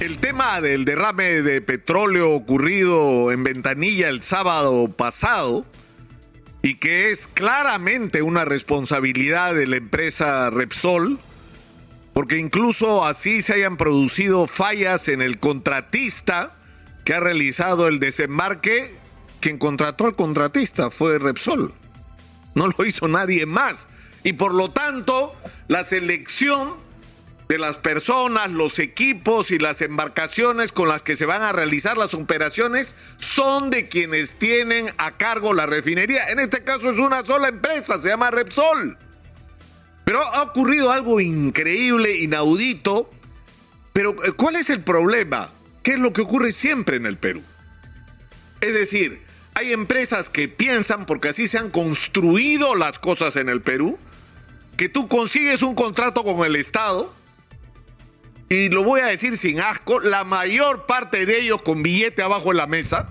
El tema del derrame de petróleo ocurrido en Ventanilla el sábado pasado y que es claramente una responsabilidad de la empresa Repsol, porque incluso así se hayan producido fallas en el contratista que ha realizado el desembarque, quien contrató al contratista fue Repsol, no lo hizo nadie más. Y por lo tanto, la selección de las personas, los equipos y las embarcaciones con las que se van a realizar las operaciones son de quienes tienen a cargo la refinería. En este caso es una sola empresa, se llama Repsol. Pero ha ocurrido algo increíble, inaudito. Pero eh, ¿cuál es el problema? ¿Qué es lo que ocurre siempre en el Perú? Es decir, hay empresas que piensan, porque así se han construido las cosas en el Perú, que tú consigues un contrato con el Estado, y lo voy a decir sin asco, la mayor parte de ellos con billete abajo de la mesa,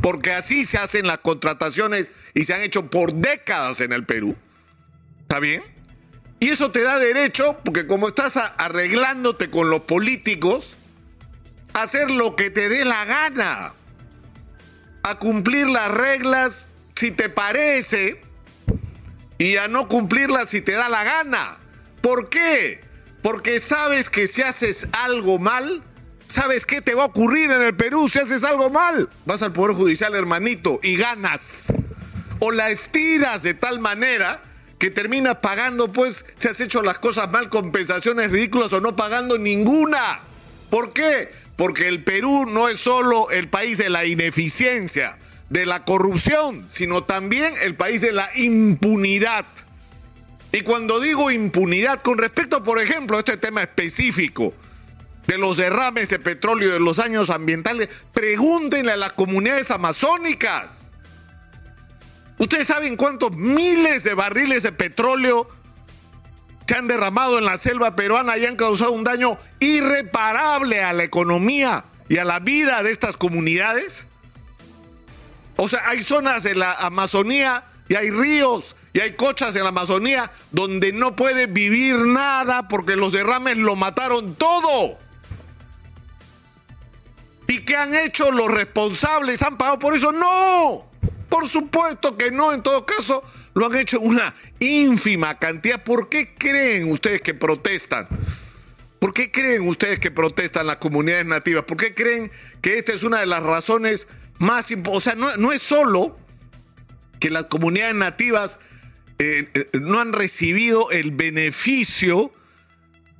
porque así se hacen las contrataciones y se han hecho por décadas en el Perú. ¿Está bien? Y eso te da derecho, porque como estás arreglándote con los políticos, a hacer lo que te dé la gana, a cumplir las reglas si te parece y a no cumplirlas si te da la gana. ¿Por qué? Porque sabes que si haces algo mal, ¿sabes qué te va a ocurrir en el Perú si haces algo mal? Vas al Poder Judicial, hermanito, y ganas. O la estiras de tal manera que terminas pagando, pues, si has hecho las cosas mal, compensaciones ridículas o no pagando ninguna. ¿Por qué? Porque el Perú no es solo el país de la ineficiencia, de la corrupción, sino también el país de la impunidad. Y cuando digo impunidad, con respecto, por ejemplo, a este tema específico de los derrames de petróleo de los años ambientales, pregúntenle a las comunidades amazónicas. ¿Ustedes saben cuántos miles de barriles de petróleo se han derramado en la selva peruana y han causado un daño irreparable a la economía y a la vida de estas comunidades? O sea, hay zonas de la Amazonía y hay ríos y hay cochas en la Amazonía donde no puede vivir nada porque los derrames lo mataron todo. ¿Y qué han hecho los responsables? ¿Han pagado por eso? No. Por supuesto que no. En todo caso, lo han hecho una ínfima cantidad. ¿Por qué creen ustedes que protestan? ¿Por qué creen ustedes que protestan las comunidades nativas? ¿Por qué creen que esta es una de las razones más importantes? O sea, no, no es solo que las comunidades nativas eh, eh, no han recibido el beneficio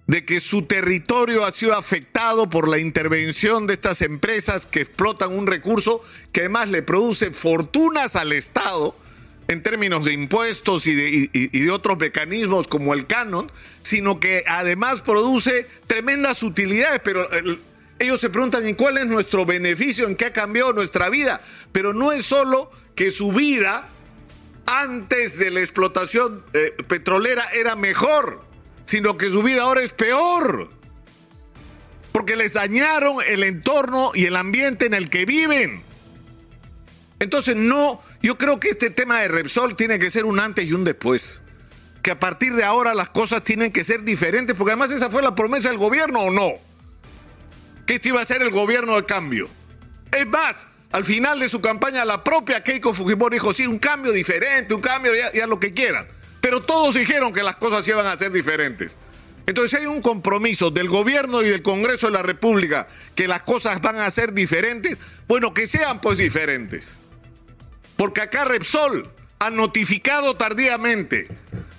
de que su territorio ha sido afectado por la intervención de estas empresas que explotan un recurso que además le produce fortunas al Estado en términos de impuestos y de, otros mecanismos como el canon, sino que además produce tremendas utilidades, pero ellos se preguntan, ¿y cuál es nuestro beneficio? ¿En qué ha cambiado nuestra vida? Pero no es solo que su vida antes de la explotación eh, petrolera era mejor, sino que su vida ahora es peor. Porque les dañaron el entorno y el ambiente en el que viven. Entonces, no, yo creo que este tema de Repsol tiene que ser un antes y un después. Que a partir de ahora las cosas tienen que ser diferentes, porque además esa fue la promesa del gobierno o no. Que este iba a ser el gobierno de cambio. Es más, al final de su campaña, la propia Keiko Fujimori dijo, sí, un cambio diferente, un cambio, ya, lo que quieran. Pero todos dijeron que las cosas iban a ser diferentes. Entonces, hay un compromiso del gobierno y del Congreso de la República que las cosas van a ser diferentes, bueno, que sean pues diferentes. Porque acá Repsol ha notificado tardíamente,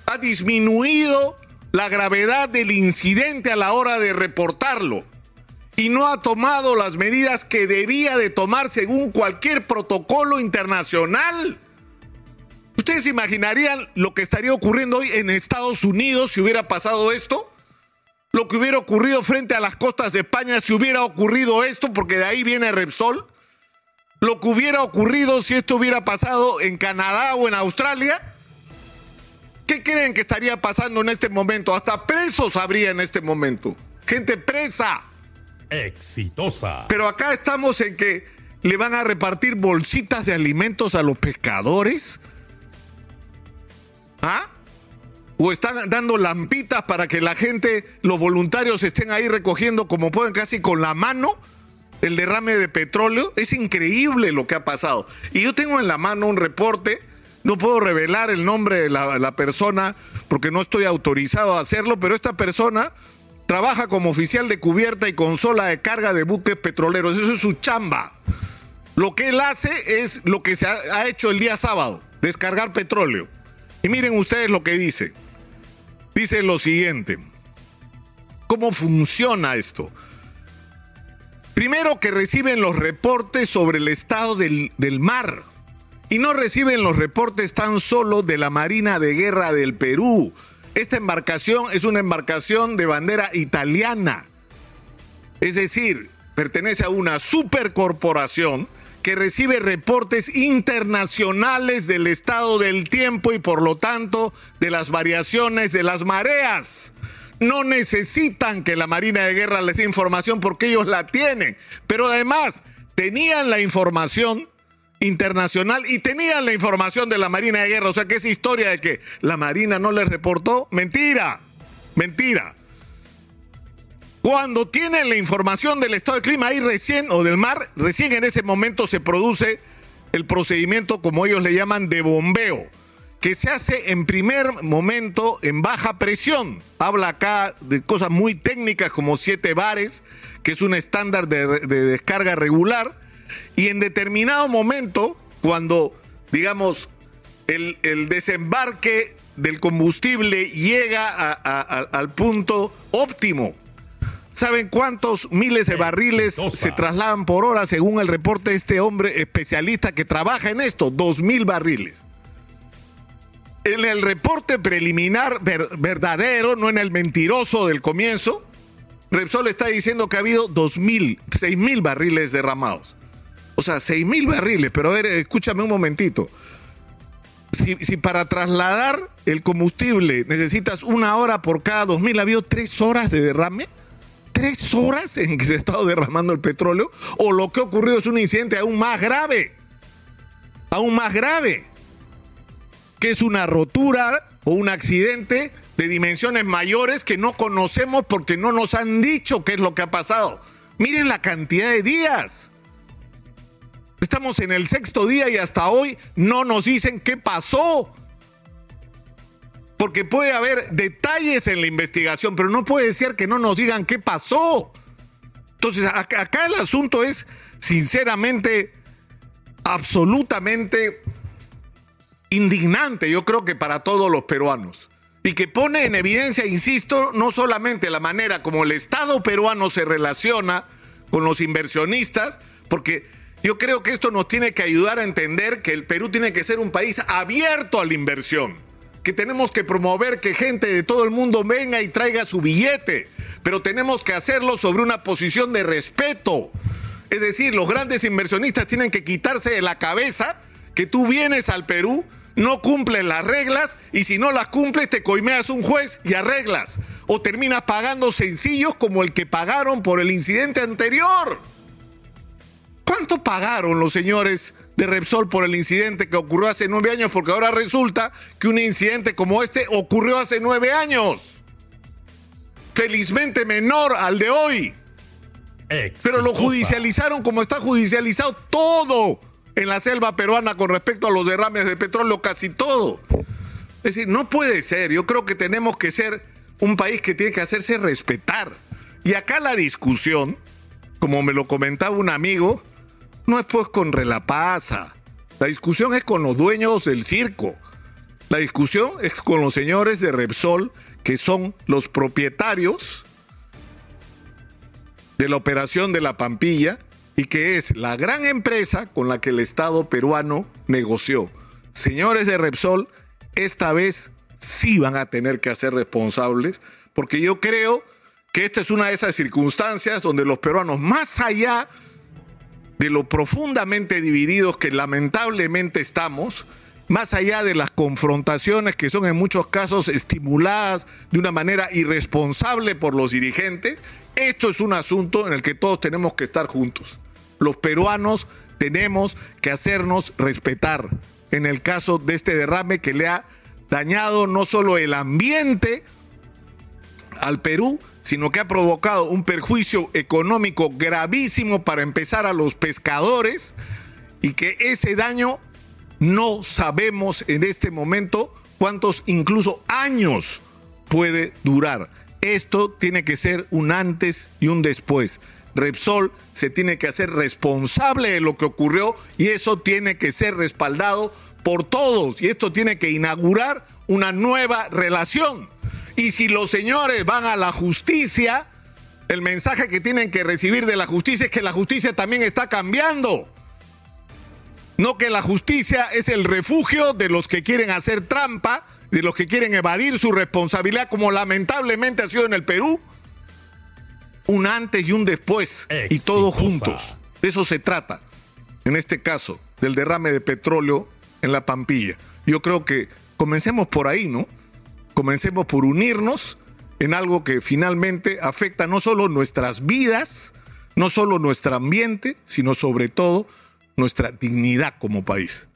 ha disminuido la gravedad del incidente a la hora de reportarlo y no ha tomado las medidas que debía de tomar según cualquier protocolo internacional. ¿Ustedes imaginarían lo que estaría ocurriendo hoy en Estados Unidos si hubiera pasado esto? Lo que hubiera ocurrido frente a las costas de España si hubiera ocurrido esto, porque de ahí viene Repsol. Lo que hubiera ocurrido si esto hubiera pasado en Canadá o en Australia. ¿Qué creen que estaría pasando en este momento? Hasta presos habría en este momento. Gente presa exitosa. Pero acá estamos en que le van a repartir bolsitas de alimentos a los pescadores. ¿Ah? o están dando lampitas para que la gente, los voluntarios estén ahí recogiendo como pueden casi con la mano el derrame de petróleo. Es increíble lo que ha pasado. Y yo tengo en la mano un reporte, no puedo revelar el nombre de la, persona porque no estoy autorizado a hacerlo, pero esta persona trabaja como oficial de cubierta y consola de carga de buques petroleros. Eso es su chamba. Lo que él hace es lo que se ha, hecho el día sábado, descargar petróleo. Y miren ustedes lo que dice. Dice lo siguiente. ¿Cómo funciona esto? Primero que reciben los reportes sobre el estado del mar. Y no reciben los reportes tan solo de la Marina de Guerra del Perú, esta embarcación es una embarcación de bandera italiana. Es decir, pertenece a una supercorporación que recibe reportes internacionales del estado del tiempo y por lo tanto de las variaciones de las mareas. No necesitan que la Marina de Guerra les dé información porque ellos la tienen, pero además tenían la información internacional y tenían la información de la Marina de Guerra. O sea que esa historia de que la Marina no les reportó, mentira, mentira. Cuando tienen la información del estado de clima ahí recién, o del mar, recién en ese momento se produce el procedimiento, como ellos le llaman, de bombeo, que se hace en primer momento en baja presión. Habla acá de cosas muy técnicas como siete bares, que es un estándar de descarga regular y en determinado momento, cuando, digamos, el, el desembarque del combustible llega a, a, a, al punto óptimo, ¿Saben cuántos miles de barriles se trasladan por hora según el reporte de este hombre especialista que trabaja en esto? Dos mil barriles. En el reporte preliminar ver, verdadero, no en el mentiroso del comienzo, Repsol está diciendo que ha habido dos mil, seis mil barriles derramados. O sea, seis mil barriles, pero a ver, escúchame un momentito. Si, para trasladar el combustible necesitas una hora por cada dos mil, ¿ha habido tres horas de derrame? ¿Tres horas en que se ha estado derramando el petróleo? ¿O lo que ha ocurrido es un incidente aún más grave? Aún más grave. Que es una rotura o un accidente de dimensiones mayores que no conocemos porque no nos han dicho qué es lo que ha pasado. Miren la cantidad de días. Estamos en el sexto día y hasta hoy no nos dicen qué pasó. Porque puede haber detalles en la investigación, pero no puede ser que no nos digan qué pasó. Entonces, acá, el asunto es, sinceramente, absolutamente indignante, yo creo que para todos los peruanos. Y que pone en evidencia, insisto, no solamente la manera como el Estado peruano se relaciona con los inversionistas, porque yo creo que esto nos tiene que ayudar a entender que el Perú tiene que ser un país abierto a la inversión, que tenemos que promover que gente de todo el mundo venga y traiga su billete, pero tenemos que hacerlo sobre una posición de respeto. Es decir, los grandes inversionistas tienen que quitarse de la cabeza que tú vienes al Perú, no cumples las reglas y si no las cumples te coimeas un juez y arreglas. O terminas pagando sencillos como el que pagaron por el incidente anterior. ¿Cuánto pagaron los señores de Repsol por el incidente que ocurrió hace nueve años? Porque ahora resulta que un incidente como este ocurrió hace nueve años. Felizmente menor al de hoy. Exitosa. Pero lo judicializaron como está judicializado todo en la selva peruana con respecto a los derrames de petróleo, casi todo. Es decir, no puede ser. Yo creo que tenemos que ser un país que tiene que hacerse respetar. Y acá la discusión, como me lo comentaba un amigo, no es pues con Relapasa. La discusión es con los dueños del circo. La discusión es con los señores de Repsol, que son los propietarios de la operación de la Pampilla y que es la gran empresa con la que el Estado peruano negoció. Señores de Repsol, esta vez sí van a tener que ser responsables, porque yo creo que esta es una de esas circunstancias donde los peruanos, más allá de lo profundamente divididos que lamentablemente estamos, más allá de las confrontaciones que son en muchos casos estimuladas de una manera irresponsable por los dirigentes, esto es un asunto en el que todos tenemos que estar juntos. Los peruanos tenemos que hacernos respetar en el caso de este derrame que le ha dañado no solo el ambiente al Perú, sino que ha provocado un perjuicio económico gravísimo para empezar a los pescadores y que ese daño no sabemos en este momento cuántos incluso años puede durar. Esto tiene que ser un antes y un después. Repsol se tiene que hacer responsable de lo que ocurrió y eso tiene que ser respaldado por todos y esto tiene que inaugurar una nueva relación. Y si los señores van a la justicia, el mensaje que tienen que recibir de la justicia es que la justicia también está cambiando. No que la justicia es el refugio de los que quieren hacer trampa, de los que quieren evadir su responsabilidad, como lamentablemente ha sido en el Perú. Un antes y un después, y todos juntos. De eso se trata, en este caso, del derrame de petróleo en la Pampilla. Yo creo que comencemos por ahí, ¿no? Comencemos por unirnos en algo que finalmente afecta no solo nuestras vidas, no solo nuestro ambiente, sino sobre todo nuestra dignidad como país.